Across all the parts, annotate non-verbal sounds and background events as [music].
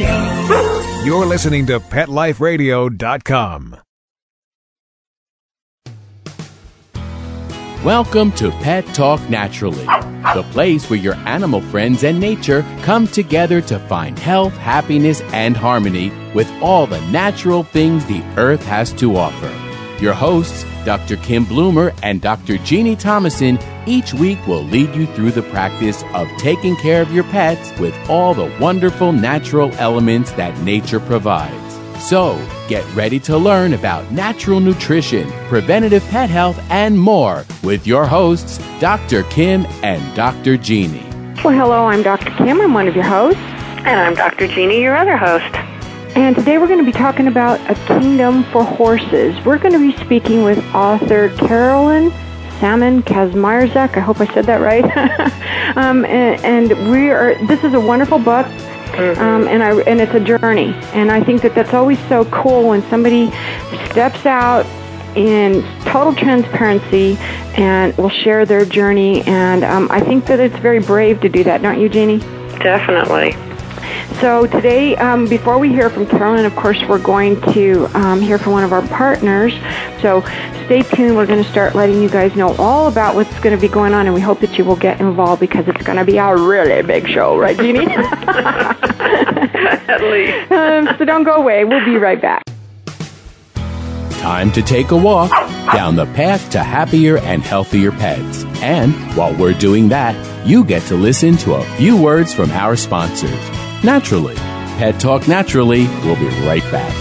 Radio. [laughs] You're listening to PetLifeRadio.com. Welcome to Pet Talk Naturally, the place where your animal friends and nature come together to find health, happiness, and harmony with all the natural things the earth has to offer. Your hosts, Dr. Kim Bloomer and Dr. Jeannie Thomason, each week will lead you through the practice of taking care of your pets with all the wonderful natural elements that nature provides. So, get ready to learn about natural nutrition, preventative pet health, and more with your hosts, Dr. Kim and Dr. Jeannie. Well, hello, I'm Dr. Kim. I'm one of your hosts. And I'm Dr. Jeannie, your other host. And today we're going to be talking about A Kingdom for Horses. We're going to be speaking with author Carolyn Salmon Kaczmarzyk. I hope I said that right. [laughs] um, and, and we are. This is a wonderful book. Mm-hmm. Um, and I and it's a journey, and I think that that's always so cool when somebody steps out in total transparency and will share their journey. And um, I think that it's very brave to do that, don't you, Jeannie? Definitely. So today, um, before we hear from Carolyn, of course, we're going to um, hear from one of our partners. So stay tuned. We're going to start letting you guys know all about what's going to be going on, and we hope that you will get involved because it's going to be a really big show, right, Jeannie? [laughs] At least. [laughs] Um, so don't go away. We'll be right back. Time to take a walk down the path to happier and healthier pets. And while we're doing that, you get to listen to a few words from our sponsors. Naturally, Pet Talk Naturally We'll be right back.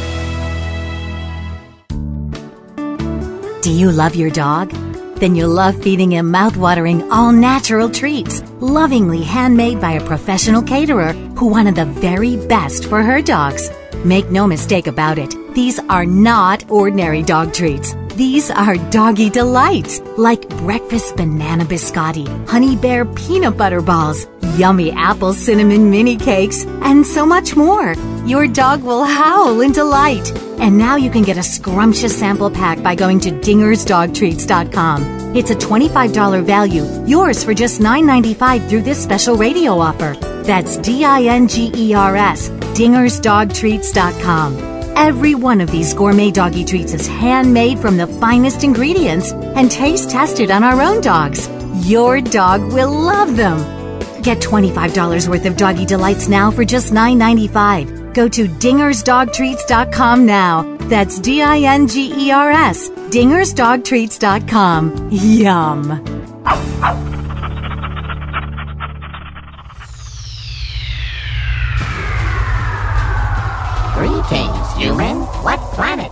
Do you love your dog? Then you'll love feeding him mouth-watering, all-natural treats, lovingly handmade by a professional caterer who wanted the very best for her dogs. Make no mistake about it, these are not ordinary dog treats. These are doggy delights, like breakfast banana biscotti, honey bear peanut butter balls, yummy apple cinnamon mini cakes, and so much more. Your dog will howl in delight. And now you can get a scrumptious sample pack by going to dingersdogtreats.com. It's a $25 value, yours for just $9.95 through this special radio offer. That's D-I-N-G-E-R-S, dingersdogtreats.com. Every one of these gourmet doggy treats is handmade from the finest ingredients and taste tested on our own dogs. Your dog will love them. Get $25 worth of doggy delights now for just $9.95. Go to dingersdogtreats.com now. That's D I N G E R S. dingersdogtreats.com. Yum. Greetings, human. What planet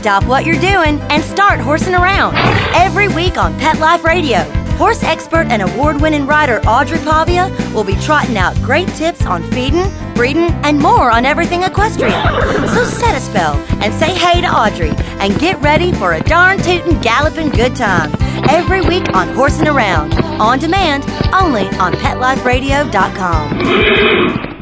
Stop what you're doing and start horsing around. Every week on Pet Life Radio, horse expert and award winning rider Audrey Pavia will be trotting out great tips on feeding, breeding, and more on everything equestrian. So set a spell and say hey to Audrey and get ready for a darn tootin' galloping good time. Every week on Horsing Around, on demand, only on PetLifeRadio.com.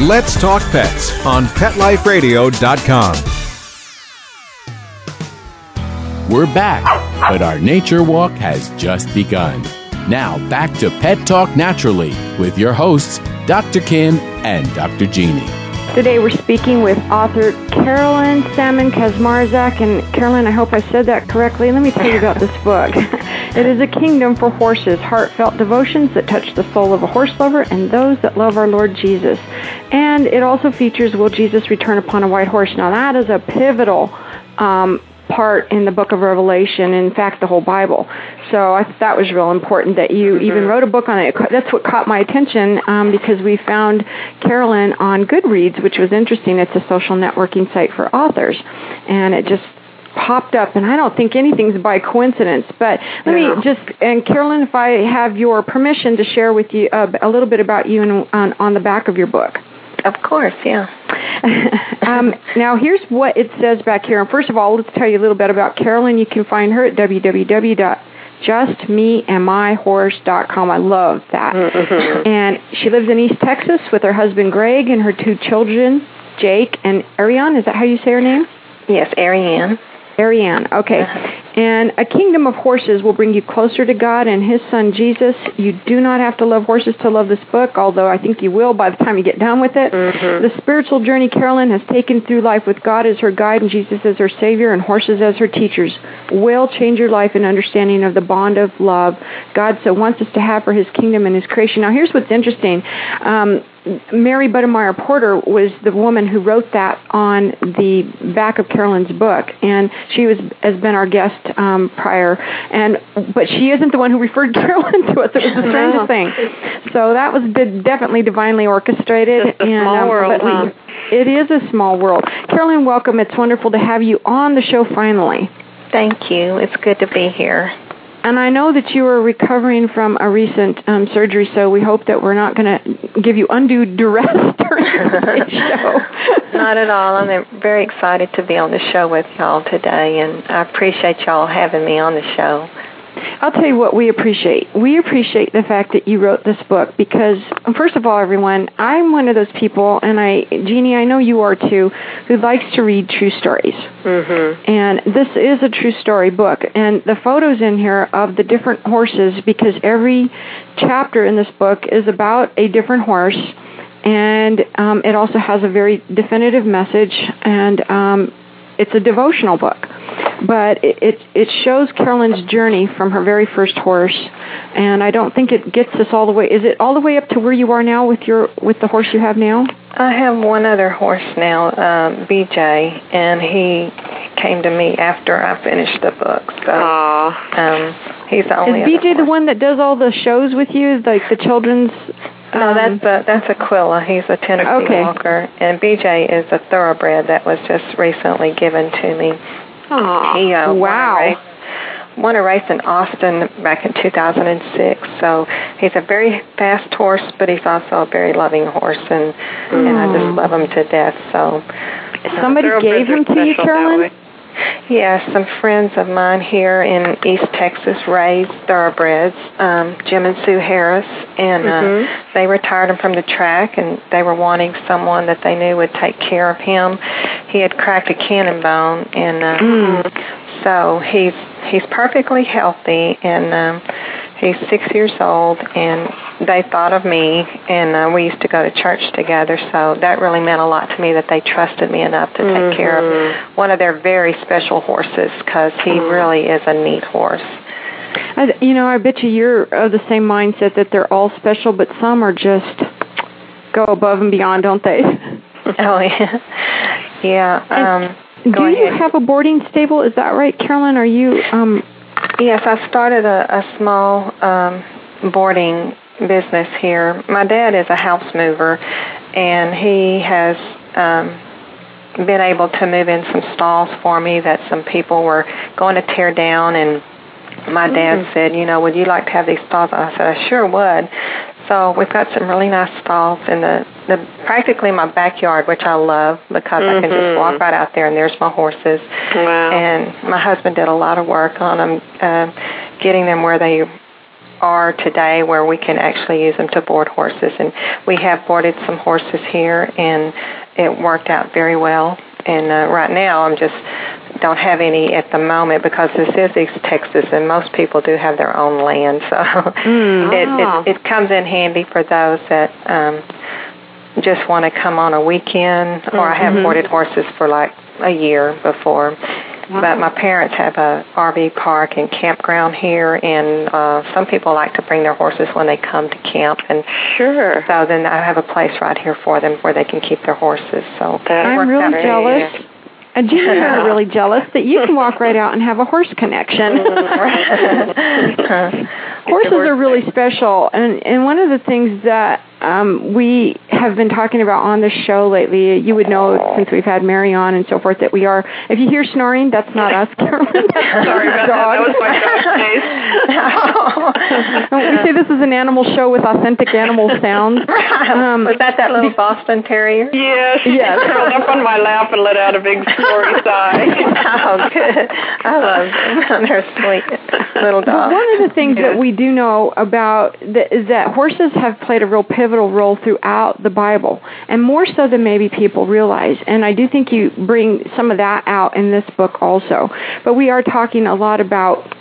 Let's Talk Pets on PetLifeRadio.com. We're back, but our nature walk has just begun. Now back to Pet Talk Naturally with your hosts, Dr. Kim and Dr. Jeannie. Today we're speaking with author Carolyn Salmon Kaczmarzyk. And Carolyn, I hope I said that correctly. Let me tell you about this book. [laughs] It is a kingdom for horses, heartfelt devotions that touch the soul of a horse lover and those that love our Lord Jesus. And it also features Will Jesus Return Upon a White Horse? Now, that is a pivotal um, part in the book of Revelation, in fact, the whole Bible. So I thought that was real important that you Mm-hmm. even wrote a book on it. That's what caught my attention um, because we found Carolyn on Goodreads, which was interesting. It's a social networking site for authors, and it just popped up and I don't think anything's by coincidence but let No. me just and Carolyn if I have your permission to share with you uh, a little bit about you and on, on the back of your book Of course, yeah. [laughs] um, now, here's what it says back here. And first of all, let's tell you a little bit about Carolyn. You can find her at www.justmeandmyhorse.com. I love that. [laughs] And she lives in East Texas with her husband Greg and her two children, Jake and Ariane. Is that how you say her name? Yes, Ariane. Ariane. Okay. And a kingdom of horses will bring you closer to God and His Son Jesus. You do not have to love horses to love this book, although I think you will by the time you get done with it. The spiritual journey Carolyn has taken through life with God as her guide and Jesus as her Savior and horses as her teachers will change your life and understanding of the bond of love God so wants us to have for His kingdom and His creation. Now, here's what's interesting. Um, Mary Buttermeyer Porter was the woman who wrote that on the back of Carolyn's book, and she was has been our guest um, prior. And but she isn't the one who referred [laughs] Carolyn to us. It was the strangest No. thing. So that was di- definitely divinely orchestrated. Just a and, small um, world, but huh? It is a small world. Carolyn, welcome. It's wonderful to have you on the show finally. Thank you. It's good to be here. And I know that you are recovering from a recent um, surgery, so we hope that we're not going to give you undue duress [laughs] during the show. [laughs] Not at all. I'm very excited to be on the show with y'all today, and I appreciate y'all having me on the show. I'll tell you what we appreciate. We appreciate the fact that you wrote this book because, first of all, everyone, I'm one of those people, and I, Jeannie, I know you are too, who likes to read true stories. Mm-hmm. And this is a true story book. And the photos in here of the different horses, because every chapter in this book is about a different horse, and um, it also has a very definitive message, and um, it's a devotional book. But it, it it shows Carolyn's journey from her very first horse, and I don't think it gets us all the way. Is it all the way up to where you are now with your with the horse you have now? I have one other horse now, um, BJ, and he came to me after I finished the book. So um, he's the only Is BJ the one that does all the shows with you, like the children's? No, um, that's a that's Aquila. He's a Tennessee Okay. Walker, and BJ is a thoroughbred that was just recently given to me. Aw, He uh, wow. won a, race, won a race in Austin back in 2006. So he's a very fast horse, but he's also a very loving horse, and and I just love him to death. So Somebody gave him to you, Carolyn? Yes, some friends of mine here in East Texas raised thoroughbreds, um, Jim and Sue Harris, and uh, they retired him from the track, and they were wanting someone that they knew would take care of him. He had cracked a cannon bone, and uh, so he's he's perfectly healthy, and um, he's six years old, and they thought of me, and uh, we used to go to church together, so that really meant a lot to me that they trusted me enough to take care of one of their very special horses, because he really is a neat horse. I, you know, I bet you you're of the same mindset that they're all special, but some are just go above and beyond, don't they? [laughs] Oh yeah, yeah. Um, Do go you have a boarding stable? Is that right, Carolyn? Are you? Um, Yes, I started a, a small um, boarding business here. My dad is a house mover, and he has um, been able to move in some stalls for me that some people were going to tear down. And my dad said, "You know, would you like to have these stalls?" I said, "I sure would." So we've got some really nice stalls in the, the practically my backyard, which I love because I can just walk right out there and there's my horses. Wow. And my husband did a lot of work on them, uh, getting them where they are today, where we can actually use them to board horses. And we have boarded some horses here, and it worked out very well. And uh, right now, I'm just don't have any at the moment because this is East Texas, and most people do have their own land, so it, it it comes in handy for those that um, just want to come on a weekend, or I have boarded horses for like a year before. But my parents have a RV park and campground here, and uh, some people like to bring their horses when they come to camp. And sure. So then I have a place right here for them where they can keep their horses. So that I'm really jealous. Jim and are really jealous that you can walk right out and have a horse connection. [laughs] Horses are really special, and and one of the things that um, we have been talking about on the show lately. You would know since we've had Mary on and so forth that we are. If you hear snoring, that's not us, [laughs] Carolyn. Sorry about dog. that. That was my dog's [laughs] we say this is an animal show with authentic animal sounds. [laughs] Um, Was that that little Boston Terrier? Yes. Yes. curled up on my lap and let out a big snoring sigh. oh, good. I love them. They're sweet little But dogs. one of the things that we do know about is that horses have played a real pivotal role throughout the Bible, and more so than maybe people realize. And I do think you bring some of that out in this book also. But we are talking a lot about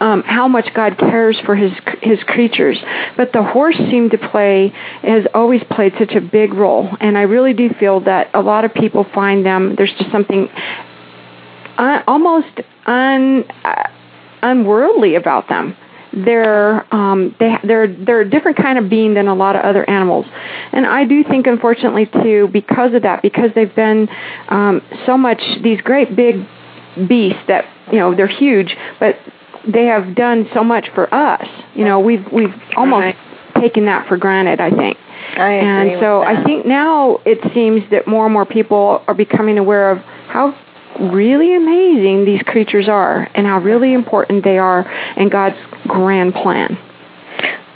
um, how much God cares for his his creatures. But the horse seemed to play has always played such a big role, and I really do feel that a lot of people find them. There's just something uh, almost un uh, unworldly about them. They're um, they they're they're a different kind of being than a lot of other animals, and I do think, unfortunately, too, because of that, because they've been um, so much these great big beasts that you know they're huge, but they have done so much for us. You know, we've we've almost taken that for granted. I think. I agree And so I think now it seems that more and more people are becoming aware of how really amazing these creatures are and how really important they are in God's grand plan.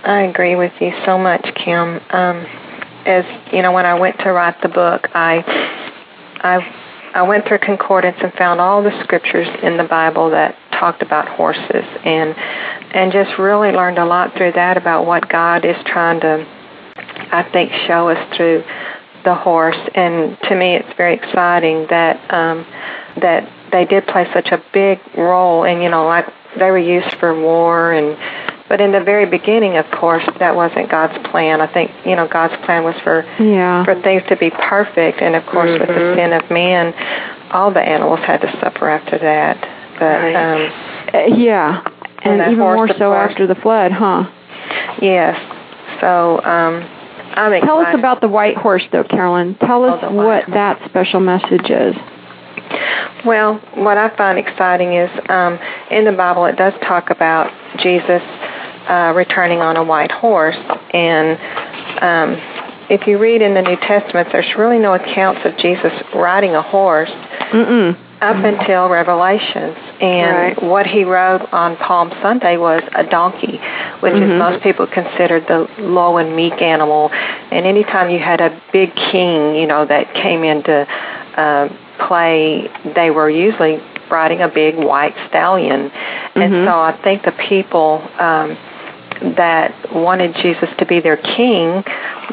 I agree with you so much, Kim. Um, as you know, when I went to write the book, I I I went through concordance and found all the scriptures in the Bible that talked about horses, and and just really learned a lot through that about what God is trying to, I think, show us through the horse. And to me, it's very exciting that um, that they did play such a big role, and you know, like they were used for war and but in the very beginning, of course, that wasn't God's plan. I think you know God's plan was for Yeah. for things to be perfect, and of course, with the sin of man, all the animals had to suffer after that. But um, Uh, yeah. And that even more so course. after the flood, huh? yes, so um, I'm excited. Tell us about the white horse, though, Carolyn. Tell us Oh, the white what that special message is. Well, what I find exciting is um, in the Bible it does talk about Jesus uh, returning on a white horse, and um, if you read in the New Testament, there's really no accounts of Jesus riding a horse Mm-mm. up until Revelations. And Right. what he rode on Palm Sunday was a donkey, which is Mhm. most people considered the low and meek animal. And anytime you had a big king, you know, that came into uh, play, they were usually riding a big white stallion. And Mhm. so I think the people um, that wanted Jesus to be their king,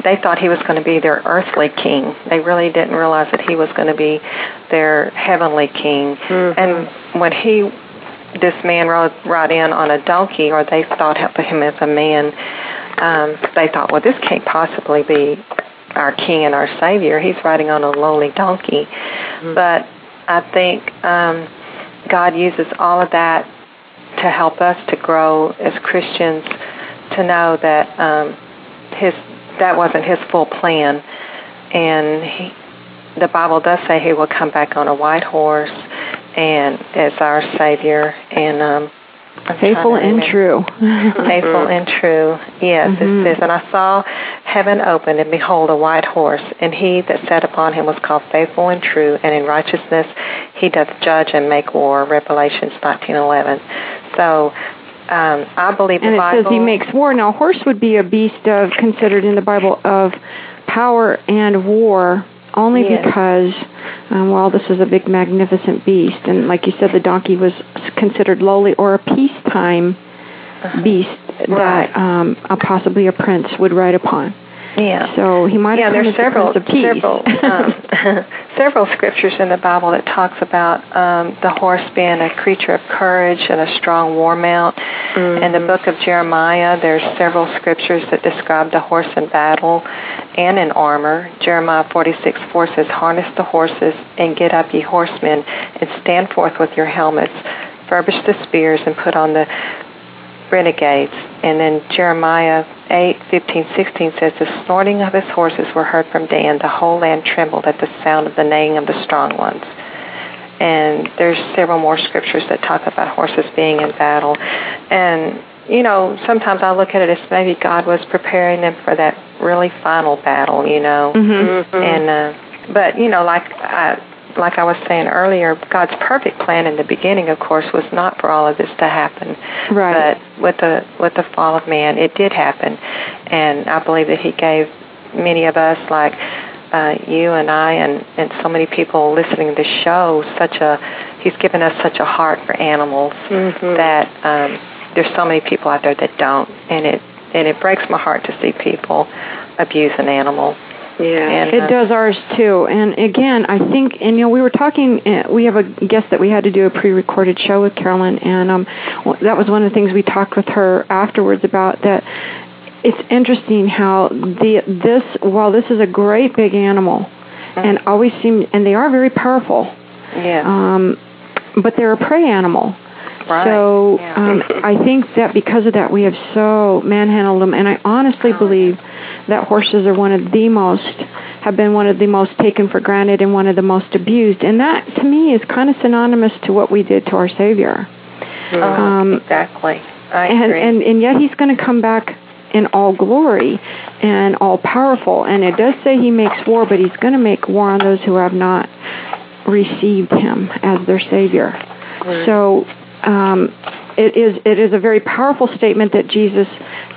they thought he was going to be their earthly king. They really didn't realize that he was going to be their heavenly king. And when he, this man rode rode in on a donkey, or they thought of him as a man, um, they thought, well, this can't possibly be our king and our savior. He's riding on a lowly donkey. But I think um, God uses all of that to help us to grow as Christians, to know that um, his that wasn't his full plan, and he, the Bible does say he will come back on a white horse, and as our Savior, and um, Faithful and true. [laughs] Faithful and true. Yes, Mhm. it says, And I saw heaven open, and behold, a white horse, and he that sat upon him was called faithful and true, and in righteousness he doth judge and make war. Revelations 19:11. So um, I believe And the it Bible. says he makes war. Now, a horse would be a beast of considered in the Bible of power and war, only Yes. because, um, well, this is a big, magnificent beast, and like you said, the donkey was considered lowly or a peacetime beast Uh-huh. Right. that um, uh, possibly a prince would ride upon. Yeah. So he might yeah, have there's come as several the several um, [laughs] several scriptures in the Bible that talks about um, the horse being a creature of courage and a strong war mount. Mm-hmm. In the book of Jeremiah, there's several scriptures that describe the horse in battle and in armor. Jeremiah 46 4 says, Harness the horses and get up, ye horsemen, and stand forth with your helmets. Furbish the spears and put on the renegades. And then Jeremiah 8, 15, 16 says, The snorting of his horses were heard from Dan. The whole land trembled at the sound of the neighing of the strong ones. And there's several more scriptures that talk about horses being in battle. And, you know, sometimes I look at it as maybe God was preparing them for that really final battle, you know. Mm-hmm. And, uh, but, you know, like I, like I was saying earlier, God's perfect plan in the beginning, of course, was not for all of this to happen. Right. But with the with the fall of man, it did happen, and I believe that He gave many of us, like uh, you and I, and and so many people listening to the show, such a He's given us such a heart for animals that um, there's so many people out there that don't, and it and it breaks my heart to see people abuse an animal. Yeah. And, It uh, does ours too. And again, I think, and you know, we were talking. Uh, we have a guest that we had to do a pre-recorded show with Carolyn, and um, that was one of the things we talked with her afterwards about. That it's interesting how the this while this is a great big animal, and always seem and they are very powerful. Yeah. Um, but they're a prey animal. Right. So Yeah. um, I think that because of that, we have so manhandled them, and I honestly believe that horses are one of the most have been one of the most taken for granted and one of the most abused, and that to me is kind of synonymous to what we did to our Savior. Um, exactly. I and, agree. and and yet He's going to come back in all glory and all powerful. And it does say He makes war, but He's going to make war on those who have not received Him as their Savior. So um, it is it is a very powerful statement that Jesus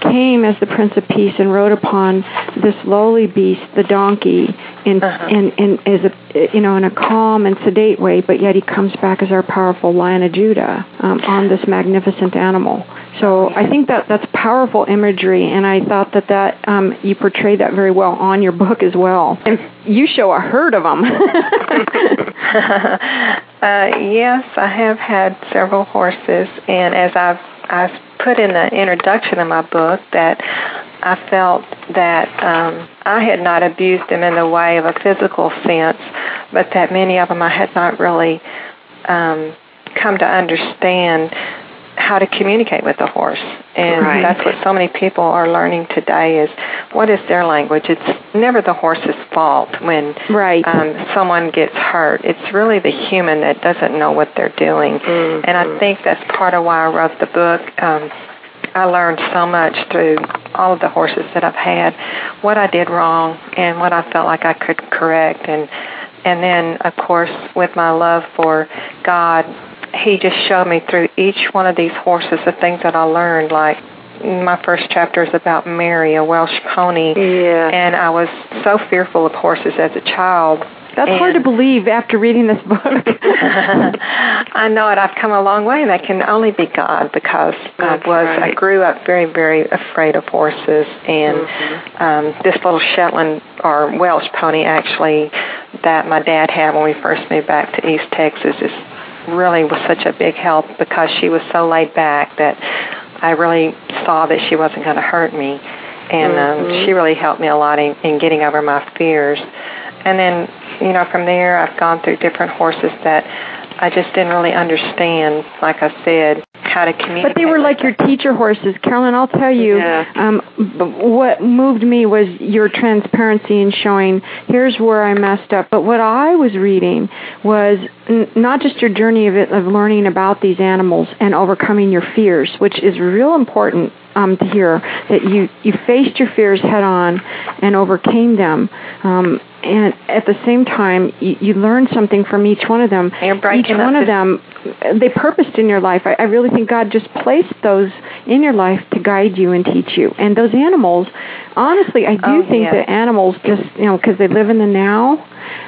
came as the Prince of Peace and rode upon this lowly beast, the donkey, in in in as a you know in a calm and sedate way, but yet he comes back as our powerful Lion of Judah um, on this magnificent animal. So I think that that's powerful imagery, and I thought that that um, you portray that very well on your book as well. And you show a herd of them. [laughs] uh, yes, I have had several horses, and as I've I've put in the introduction of my book that I felt that um, I had not abused them in the way of a physical sense, but that many of them I had not really um, come to understand how to communicate with the horse. And Right. that's what so many people are learning today is what is their language? It's never the horse's fault when right. um, someone gets hurt. It's really the human that doesn't know what they're doing. And I think that's part of why I wrote the book. Um, I learned so much through all of the horses that I've had, what I did wrong and what I felt like I could correct. And and then, of course, with my love for God, He just showed me through each one of these horses the things that I learned. Like my first chapter is about Mary, a Welsh pony, Yeah. and I was so fearful of horses as a child. That's hard to believe after reading this book. [laughs] [laughs] I know it. I've come a long way, and that can only be God because I That's was. I grew up very, very afraid of horses, and Mm-hmm. um, this little Shetland or Welsh pony actually that my dad had when we first moved back to East Texas is really was such a big help because she was so laid back that I really saw that she wasn't going to hurt me, and um, Mhm. she really helped me a lot in, in getting over my fears. And then, you know, from there, I've gone through different horses that I just didn't really understand, like I said, how to communicate. But they were like your teacher horses, Carolyn. I'll tell you, Yeah. um, b- what moved me was your transparency in showing here's where I messed up. But what I was reading was n- not just your journey of it, of learning about these animals and overcoming your fears, which is real important um, to hear that you you faced your fears head on and overcame them. Um, and at the same time, you, you learned something from each one of them. Each one of them they purposed in your life. I, I really think God just placed those in your life to guide you and teach you. And those animals, honestly, I do Oh, think yeah. that animals just you know because they live in the now,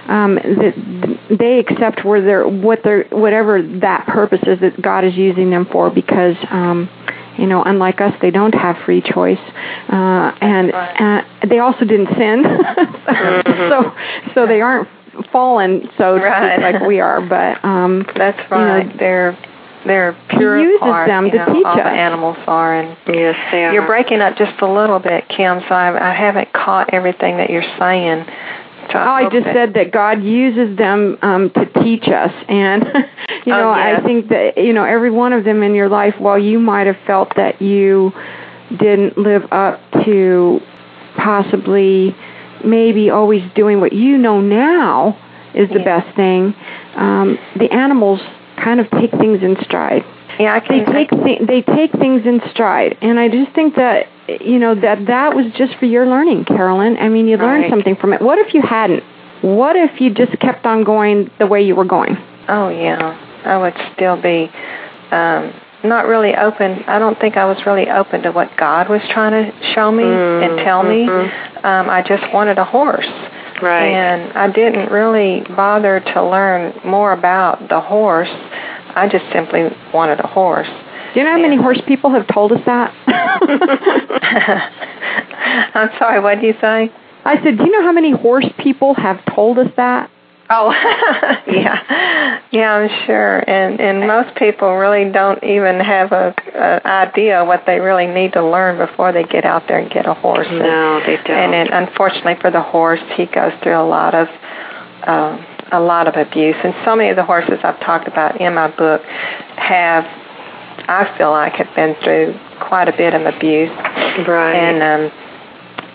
um, that they accept where they're what they're whatever that purpose is that God is using them for because. Um, You know, unlike us, they don't have free choice, uh, and uh, they also didn't sin, [laughs] Mm-hmm. so so they aren't fallen so Right. like we are. But um, That's you know, right. they're they're pure He uses heart, them you to know, teach all the us. animals are, and Yes, they are. you're breaking up just a little bit, Kim. So I, I haven't caught everything that you're saying. So Oh, I just that- said that God uses them um, to teach us, and [laughs] you Oh, know, yes. I think that you know every one of them in your life. While you might have felt that you didn't live up to possibly, maybe always doing what you know now is the Yeah. best thing. Um, the animals kind of take things in stride. Yeah, I They take thi- they take things in stride, and I just think that you know that that was just for your learning, Carolyn. I mean, you learned Right. something from it. What if you hadn't? What if you just kept on going the way you were going? Oh yeah, I would still be um, not really open. I don't think I was really open to what God was trying to show me and tell me. Um, I just wanted a horse. Right. And I didn't really bother to learn more about the horse. I just simply wanted a horse. Do you know how many horse people have told us that? [laughs] I'm sorry, what did you say? I said, do you know how many horse people have told us that? Oh, [laughs] yeah, yeah, I'm sure. And and most people really don't even have a, a idea what they really need to learn before they get out there and get a horse. And- No, they don't. And it, unfortunately for the horse, he goes through a lot of um, a lot of abuse. And so many of the horses I've talked about in my book have, I feel like, have been through quite a bit of abuse. Right. And um,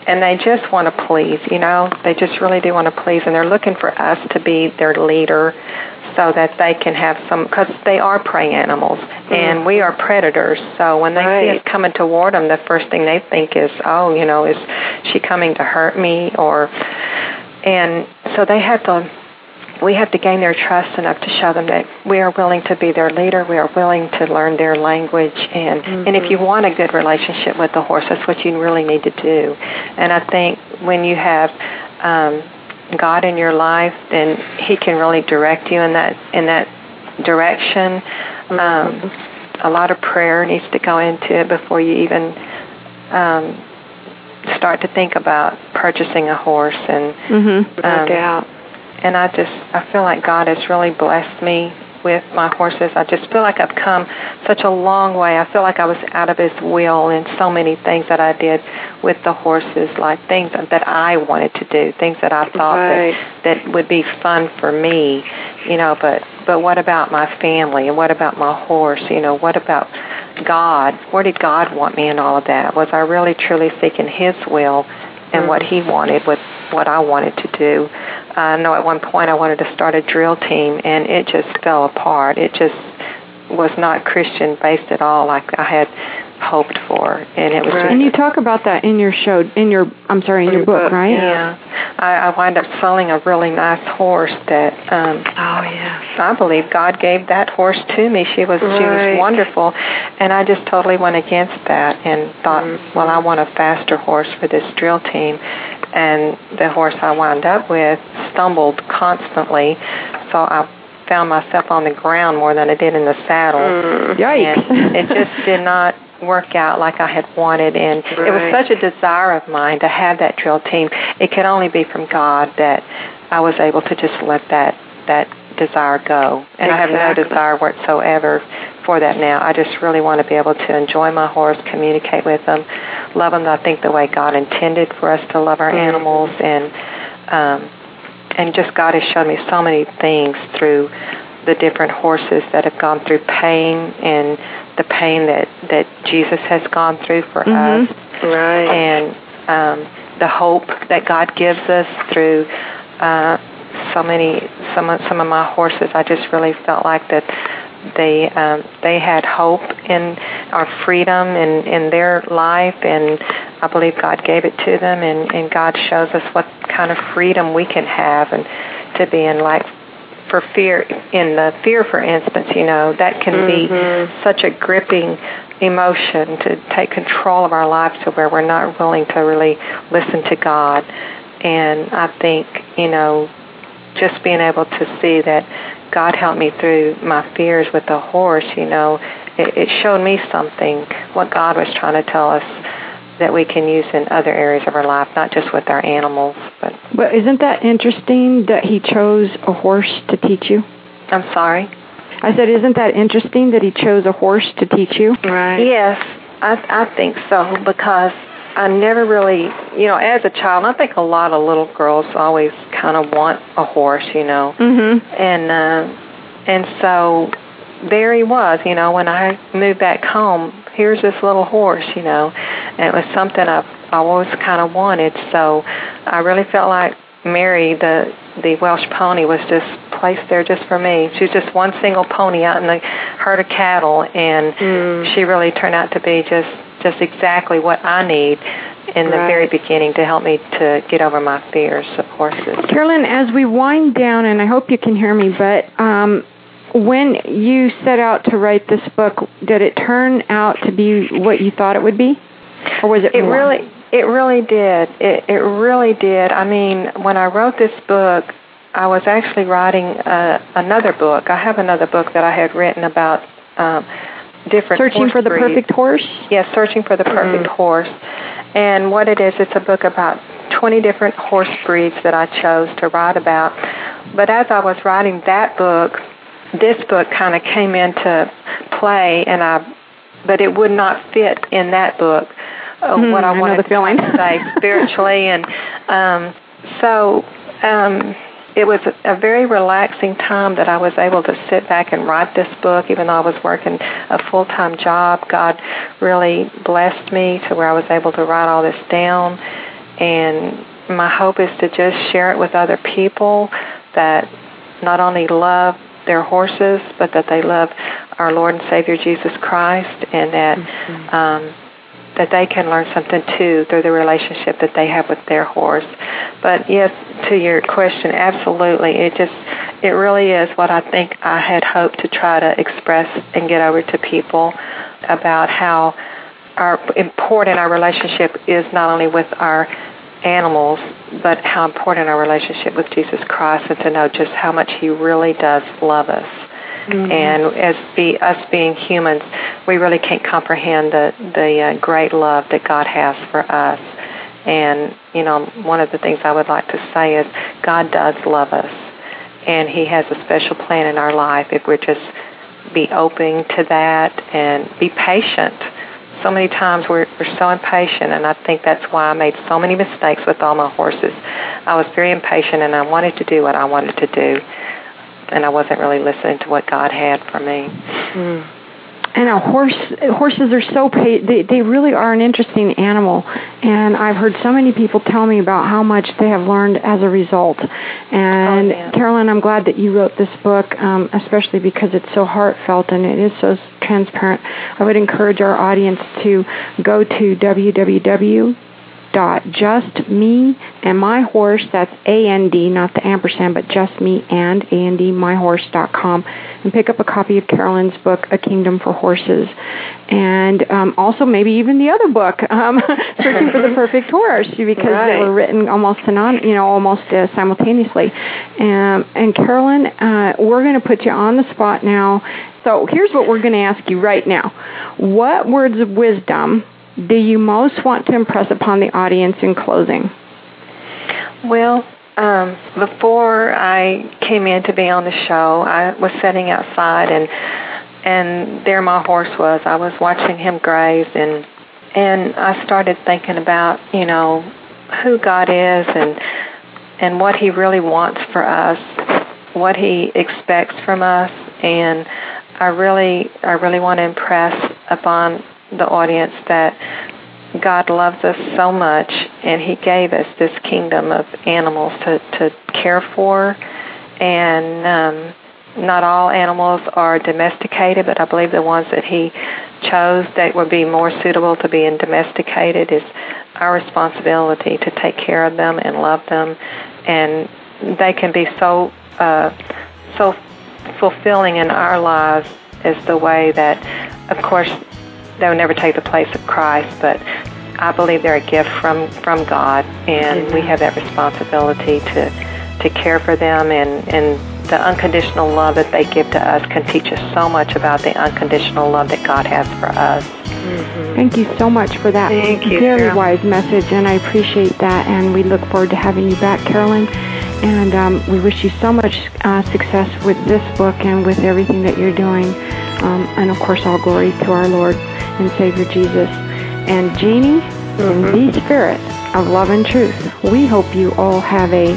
and they just want to please, you know. They just really do want to please, and they're looking for us to be their leader, so that they can have some. Because they are prey animals, mm. and we are predators. So when they see us coming toward them, the first thing they think is, "Oh, you know, is she coming to hurt me?" Or, and so they have to we have to gain their trust enough to show them that we are willing to be their leader. We are willing to learn their language, and and if you want a good relationship with the horse, that's what you really need to do. And I think when you have um, God in your life, then He can really direct you in that in that direction. Um, a lot of prayer needs to go into it before you even um, start to think about purchasing a horse and Mm-hmm. no um, doubt. And I just I feel like God has really blessed me with my horses. I just feel like I've come such a long way. I feel like I was out of his will in so many things that I did with the horses, like things that I wanted to do, things that I thought Right. that that would be fun for me, you know, but but what about my family and what about my horse, you know, what about God? Where did God want me in all of that? Was I really truly seeking his will and mm. what he wanted with what I wanted to do? I know at one point I wanted to start a drill team and it just fell apart. It just was not Christian based at all like I had hoped for. And it was just And you talk about that in your show, in your, I'm sorry, in your book, right? yeah. I, I wind up selling a really nice horse that um Oh, yes. I believe God gave that horse to me. She was she was wonderful, and I just totally went against that and thought, well, I want a faster horse for this drill team, and the horse I wound up with stumbled constantly, so I found myself on the ground more than I did in the saddle. Mm. Yikes. And it just did not work out like I had wanted and it was such a desire of mine to have that drill team. It could only be from God that I was able to just let that that desire go. And I have no desire whatsoever for that now. I just really want to be able to enjoy my horse, communicate with them, love them I think the way God intended for us to love our animals and um and just God has shown me so many things through the different horses that have gone through pain and the pain that that Jesus has gone through for Mhm. us Right. and um, the hope that God gives us through uh, so many some of some of my horses. I just really felt like that they um, they had hope in our freedom and in their life, and I believe God gave it to them, and, and God shows us what kind of freedom we can have, and to be in like for fear in the fear for instance you know that can Mhm. be such a gripping emotion to take control of our lives to where we're not willing to really listen to God. And I think, you know, just being able to see that God helped me through my fears with the horse, you know, it, it showed me something, what God was trying to tell us that we can use in other areas of our life, not just with our animals. But But isn't that interesting that he chose a horse to teach you? I'm sorry. I said, isn't that interesting that he chose a horse to teach you? Right. Yes, I I think so because I never really, you know, as a child, I think a lot of little girls always kind of want a horse, you know, Mm-hmm. and uh, and so there he was, you know, when I moved back home. Here's this little horse, you know, and it was something I've always kind of wanted. So I really felt like Mary, the the Welsh pony, was just placed there just for me. She was just one single pony out in the herd of cattle, and she really turned out to be just just exactly what I need in the Right. very beginning to help me to get over my fears of horses. Carolyn, as we wind down, and I hope you can hear me, but um, when you set out to write this book, did it turn out to be what you thought it would be, or was it? It more? really, it really did. It, it really did. I mean, when I wrote this book, I was actually writing uh, another book. I have another book that I had written about um, different searching for the breeds. perfect horse. Yes, searching for the perfect horse. And what it is, it's a book about 20 different horse breeds that I chose to write about. But as I was writing that book, this book kind of came into play, and I, but it would not fit in that book. Uh, Hmm, what I, I wanted the to say [laughs] spiritually, and um, so um, it was a very relaxing time that I was able to sit back and write this book, even though I was working a full time job. God really blessed me to where I was able to write all this down, and my hope is to just share it with other people that not only love their horses, but that they love our Lord and Savior Jesus Christ, and that um, that they can learn something too through the relationship that they have with their horse. But yes, to your question, absolutely, it just it really is what I think I had hoped to try to express and get over to people about how our important our relationship is not only with our animals, but how important our relationship with Jesus Christ and to know just how much He really does love us. And as be us being humans, we really can't comprehend the the uh, great love that God has for us. And you know, one of the things I would like to say is God does love us, and He has a special plan in our life if we're just be open to that and be patient. So many times we're, we're so impatient, and I think that's why I made so many mistakes with all my horses. I was very impatient, and I wanted to do what I wanted to do, and I wasn't really listening to what God had for me. And a horse, horses are so pa- they they really are an interesting animal, and I've heard so many people tell me about how much they have learned as a result. And Oh, yeah. Carolyn, I'm glad that you wrote this book, um, especially because it's so heartfelt and it is so transparent. I would encourage our audience to go to www dot just me and my horse that's a n d not the ampersand but just me and a n d myhorse dot com and pick up a copy of carolyn's book a kingdom for horses. And um, also maybe even the other book um, [laughs] searching for the perfect horse because they were written almost synon- you know almost uh, simultaneously. Um, and carolyn uh, we're going to put you on the spot now. So here's what we're going to ask you right now. What words of wisdom do you most want to impress upon the audience in closing? Well, um, before I came in to be on the show, I was sitting outside and and there my horse was. I was watching him graze and and I started thinking about, you know, who God is and and what he really wants for us, what he expects from us and I really I really want to impress upon the audience that God loves us so much, and He gave us this kingdom of animals to, to care for. And um, not all animals are domesticated, but I believe the ones that He chose that would be more suitable to being domesticated is our responsibility to take care of them and love them. And they can be so uh, so fulfilling in our lives as the way that, of course, they will never take the place of Christ, but I believe they're a gift from, from God, and we have that responsibility to to care for them and, and the unconditional love that they give to us can teach us so much about the unconditional love that God has for us. Mm-hmm. Thank you so much for that Thank you, very Carol. wise message, and I appreciate that. And we look forward to having you back, Carolyn. And um, we wish you so much uh, success with this book and with everything that you're doing. Um, and of course, all glory to our Lord and Savior Jesus. And Jeannie, in the mm-hmm. spirit of love and truth, we hope you all have a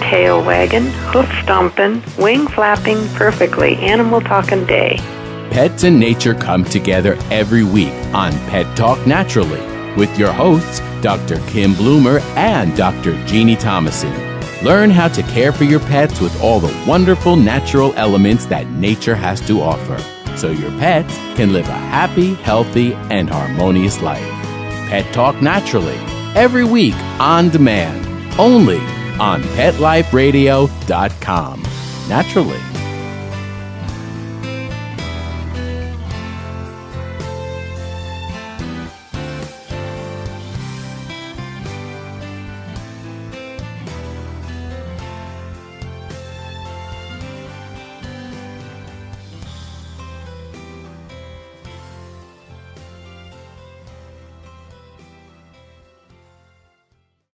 Tail wagging, hoof stomping, wing flapping, perfectly animal talking day. Pets and nature come together every week on Pet Talk Naturally with your hosts, Dr. Kim Bloomer and Dr. Jeannie Thomason. Learn how to care for your pets with all the wonderful natural elements that nature has to offer so your pets can live a happy, healthy, and harmonious life. Pet Talk Naturally every week on demand, only on PetLifeRadio.com. Naturally.